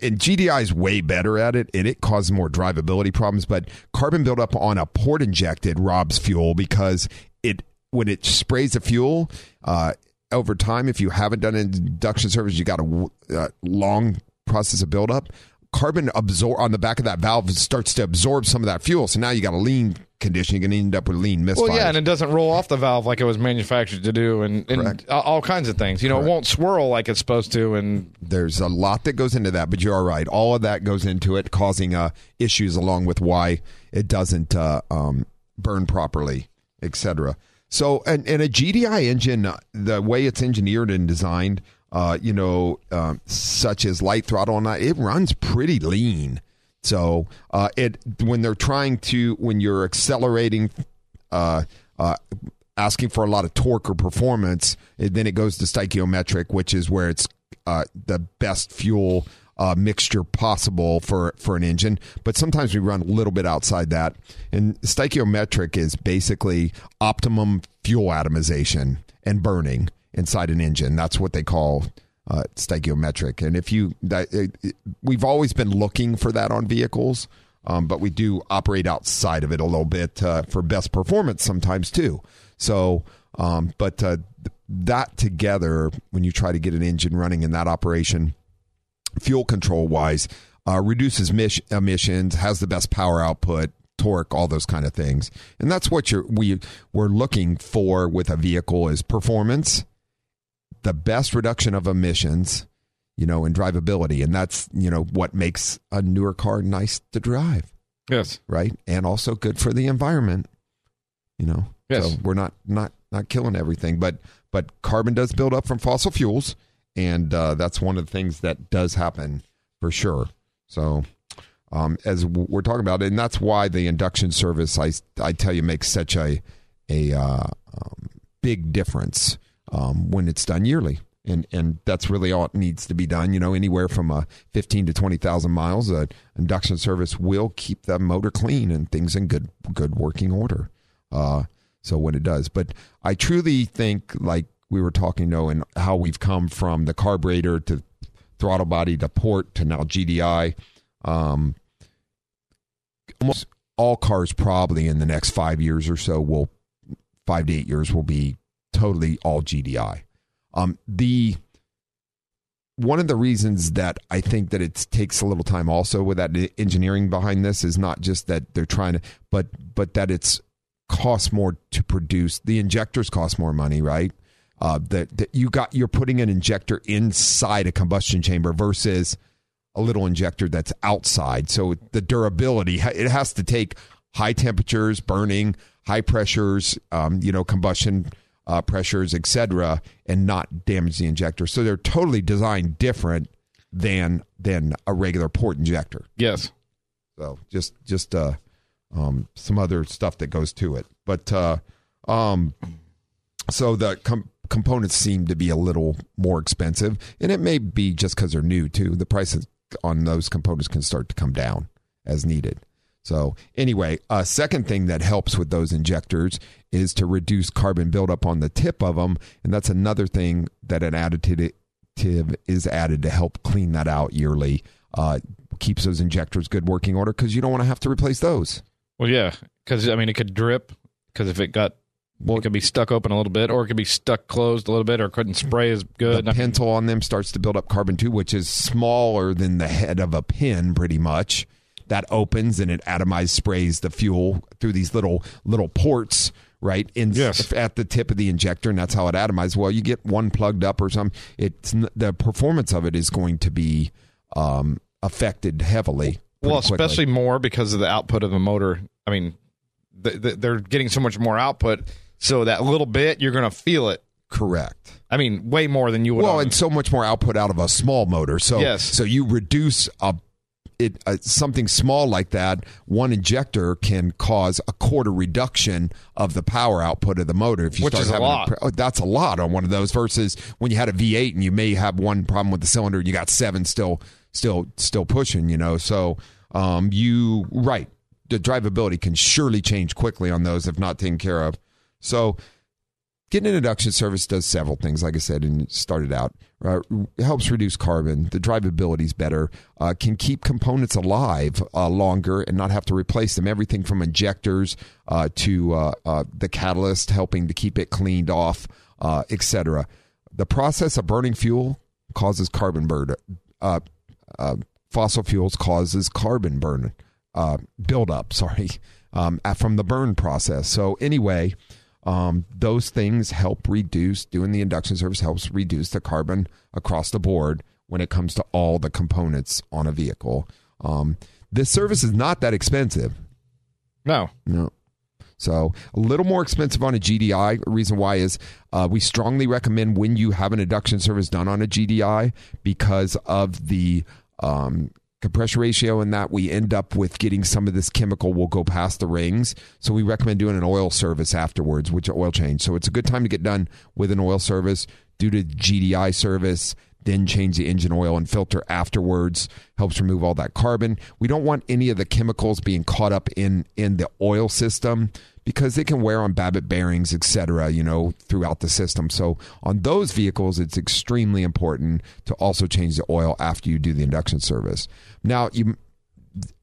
and GDI is way better at it, and it causes more drivability problems. But carbon buildup on a port injected robs fuel because it when it sprays the fuel uh, over time. If you haven't done an induction service, you got a uh, long process of buildup. Carbon absorb on the back of that valve starts to absorb some of that fuel. So now you got a lean condition. You're going to end up with lean misfires. Well, yeah, and it doesn't roll off the valve like it was manufactured to do, and, and all- kinds of things. You know, it won't swirl like it's supposed to, and there's a lot that goes into that, but you are right. All of that goes into it, causing uh, issues along with why it doesn't uh, um, burn properly, etc. So, and, and a GDI engine, uh, the way it's engineered and designed, uh, you know, um, such as light throttle and that, it runs pretty lean. So, uh, it when they're trying to when you're accelerating, uh, uh, asking for a lot of torque or performance, it, then it goes to stoichiometric, which is where it's uh, the best fuel uh, mixture possible for for an engine. But sometimes we run a little bit outside that. And stoichiometric is basically optimum fuel atomization and burning inside an engine. That's what they call uh, stoichiometric. And if you, that, it, it- we've always been looking for that on vehicles. Um, but we do operate outside of it a little bit uh, for best performance sometimes too. So, um, but uh, that together, when you try to get an engine running in that operation, fuel control wise, uh, reduces mis- emissions, has the best power output, torque, all those kind of things, and that's what you're we we're looking for with a vehicle is performance, the best reduction of emissions, you know, and drivability, and that's you know what makes a newer car nice to drive, yes, right, and also good for the environment, you know. Yes. So we're not not not killing everything, but but carbon does build up from fossil fuels, and uh, that's one of the things that does happen for sure. So, um, as we're talking about, and that's why the induction service, I I tell you, makes such a a uh, um, big difference um, when it's done yearly. And and that's really all it needs to be done. You know, anywhere from uh, fifteen to twenty thousand miles, uh, induction service will keep the motor clean and things in good good working order. Uh, so when it does, but I truly think, like we were talking, though, and how we've come from the carburetor to throttle body to port to now GDI. Um, almost all cars probably in the next five years or so will five to eight years will be totally all GDI. Um, the one of the reasons that I think that it takes a little time also with that engineering behind this is not just that they're trying to, but but that it's costs more to produce. The injectors cost more money, right? Uh, that that you got you're putting an injector inside a combustion chamber versus a little injector that's outside. So the durability it has to take high temperatures, burning, high pressures, um, you know, combustion uh, pressures, etc., and not damage the injector. So they're totally designed different than than a regular port injector. yes. So just just uh, um, some other stuff that goes to it, but uh, um, so the com- components seem to be a little more expensive, and it may be just because they're new too. The prices on those components can start to come down as needed. So anyway, a second thing that helps with those injectors is to reduce carbon buildup on the tip of them, and that's another thing that an additive is added to help clean that out yearly. Uh, keeps those injectors good working order because you don't want to have to replace those. Well, yeah, because I mean it could drip because if it got well, it could be stuck open a little bit, or it could be stuck closed a little bit, or couldn't spray as good. The pintle on them starts to build up carbon too, which is smaller than the head of a pin, pretty much. That opens and it atomized sprays the fuel through these little little ports, right? In yes. at the tip of the injector, and that's how it atomizes. Well, you get one plugged up or something. It's the performance of it is going to be um, affected heavily. Well, especially quickly. more because of the output of the motor. I mean, they're getting so much more output so that little bit, you're going to feel it. Correct. I mean, way more than you would. Well, and so much more output out of a small motor. So yes. so you reduce a it uh, something small like that. One injector can cause a quarter reduction of the power output of the motor. If you Which start is having a lot. oh, that's a lot on one of those. Versus when you had a V8 and you may have one problem with the cylinder, and you got seven still still still pushing. You know, so um, you right. The drivability can surely change quickly on those if not taken care of. So getting an induction service does several things, like I said, and started out. Uh, helps reduce carbon. The drivability is better. Uh, can keep components alive uh, longer and not have to replace them. Everything from injectors uh, to uh, uh, the catalyst, helping to keep it cleaned off, etc. The process of burning fuel causes carbon burn. fossil fuels causes carbon burn buildup. Sorry, <laughs> um, from the burn process. So anyway. Um, those things help reduce, doing the induction service helps reduce the carbon across the board when it comes to all the components on a vehicle. Um, this service is not that expensive. No. No. So a little more expensive on a GDI. The reason why is uh, we strongly recommend when you have an induction service done on a GDI because of the um, compression ratio and that we end up with getting some of this chemical will go past the rings. So we recommend doing an oil service afterwards which oil change. So it's a good time to get done with an oil service. Due to gdi service then change the engine oil and filter afterwards. Helps remove all that carbon. We don't want any of the chemicals being caught up in in the oil system because they can wear on Babbitt bearings, etc., you know, throughout the system. So on those vehicles, it's extremely important to also change the oil after you do the induction service. Now, you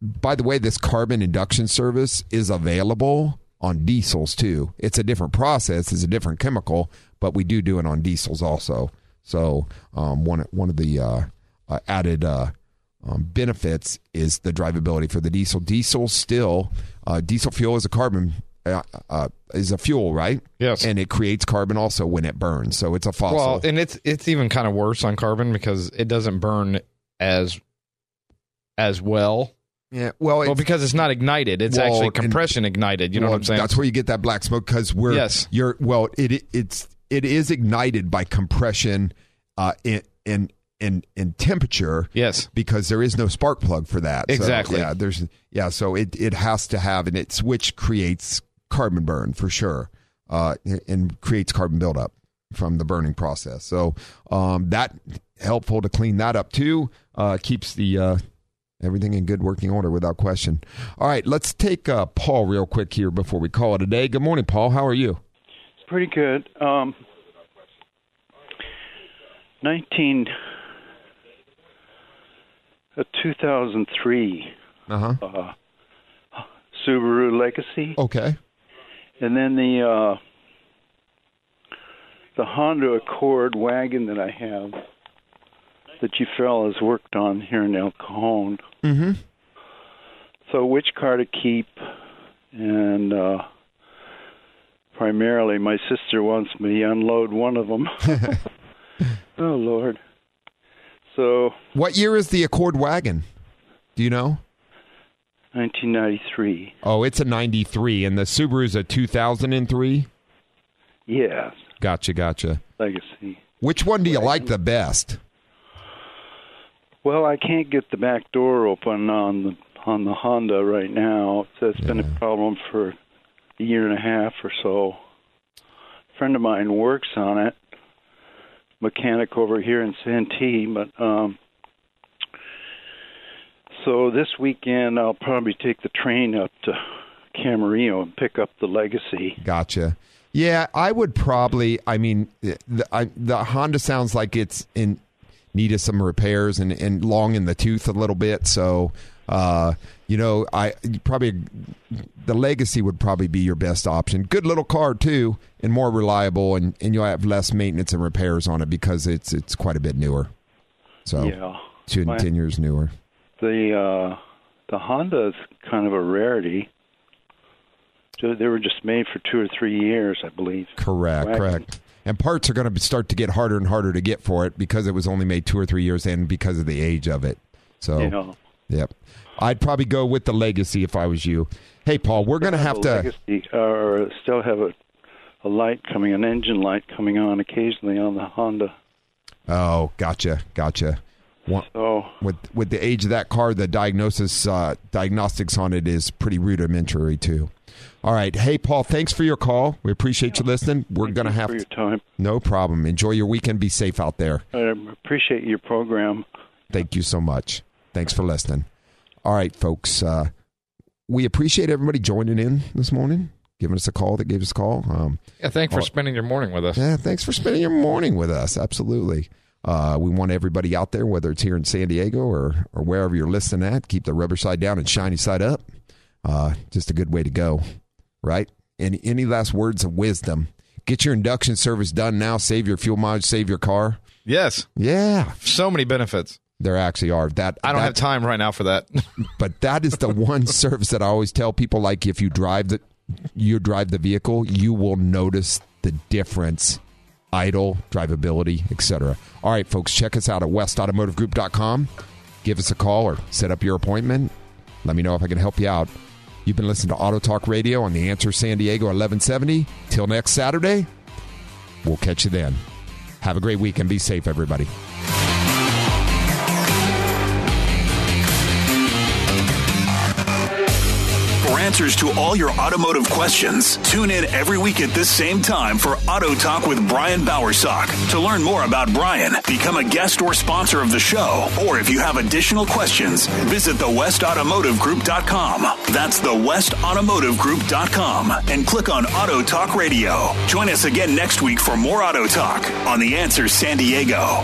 by the way, this carbon induction service is available on diesels too. It's a different process, it's a different chemical, but we do do it on diesels also. So um, one one of the uh, uh, added uh, um, benefits is the drivability for the diesel. Diesel still uh, diesel fuel is a carbon uh, uh, is a fuel, right? Yes, and it creates carbon also when it burns. So it's a fossil. Well, and it's it's even kind of worse on carbon because it doesn't burn as as well. Yeah, well, well, because it's not ignited; it's well, actually compression and, ignited. You know well, what I'm saying? That's where you get that black smoke because we're yes, you're well, it it's it is ignited by compression, uh, in in in in temperature. Yes, because there is no spark plug for that. Exactly. So, yeah, there's yeah, so it it has to have, and it's which creates carbon burn for sure, uh, and creates carbon buildup from the burning process. So um, that helpful to clean that up too. Uh, keeps the uh, everything in good working order without question. All right, let's take uh, Paul real quick here before we call it a day. Good morning, Paul. How are you? Pretty good. Um, 19 a 2003 uh-huh. uh, Subaru Legacy. Okay. And then the uh, the Honda Accord wagon that I have that you fellas worked on here in El Cajon. Mm-hmm. So which car to keep? And uh, primarily, my sister wants me to unload one of them. <laughs> oh Lord. So. What year is the Accord wagon? Do you know? 1993. Oh, it's a 93, and the Subaru's a 2003? Yes. Gotcha, gotcha. Legacy. Which one do you like the best? Well, I can't get the back door open on the on the Honda right now. So it's yeah. been a problem for a year and a half or so. A friend of mine works on it, mechanic over here in Santee, but um So this weekend, I'll probably take the train up to Camarillo and pick up the Legacy. Gotcha. Yeah, I would probably. I mean, the, I, the Honda sounds like it's in need of some repairs and, and long in the tooth a little bit. So, uh, you know, I probably the Legacy would probably be your best option. Good little car too, and more reliable, and, and you'll have less maintenance and repairs on it because it's it's quite a bit newer. So, yeah, two, and ten years newer. The uh, the Honda is kind of a rarity. So They were just made for two or three years, I believe. Correct, correct. And parts are going to start to get harder and harder to get for it because it was only made two or three years and because of the age of it. So, yep. I'd probably go with the legacy if I was you. Hey, Paul, we're going to have to. Legacy, or still have a a light coming, an engine light coming on occasionally on the Honda. Oh, gotcha, gotcha. One, So with with the age of that car, the diagnosis uh, diagnostics on it is pretty rudimentary too. All right, hey Paul, thanks for your call. We appreciate you listening. We're Thank going to you have for your time. no problem. Enjoy your weekend. Be safe out there. I appreciate your program. Thank you so much. Thanks for listening. All right, folks. Uh, we appreciate everybody joining in this morning, giving us a call that gave us a call. Um, Yeah, thanks for spending your morning with us. yeah, thanks for spending your morning with us. Absolutely. Uh, we want everybody out there, whether it's here in San Diego or, or wherever you're listening at, keep the rubber side down and shiny side up. Uh, just a good way to go, right? Any any last words of wisdom? Get your induction service done now. Save your fuel mileage. Save your car. Yes, Yeah, so many benefits. there actually are. That I don't that- have time right now for that. <laughs> but that is the one <laughs> service that I always tell people like if you drive the you drive the vehicle, you will notice the difference. Idle, drivability, etc. All right, folks, check us out at westautomotivegroup.com. Give us a call or set up your appointment. Let me know if I can help you out. You've been listening to Auto Talk Radio on the Answer San Diego 1170. Till next Saturday, we'll catch you then. Have a great week and be safe, everybody. Answers to all your automotive questions, tune in every week at this same time for Auto Talk with Brian Bowersock. To learn more about Brian, become a guest or sponsor of the show, or if you have additional questions, visit thewestautomotivegroup.com. That's thewestautomotivegroup.com and click on Auto Talk Radio. Join us again next week for more Auto Talk on The Answer San Diego.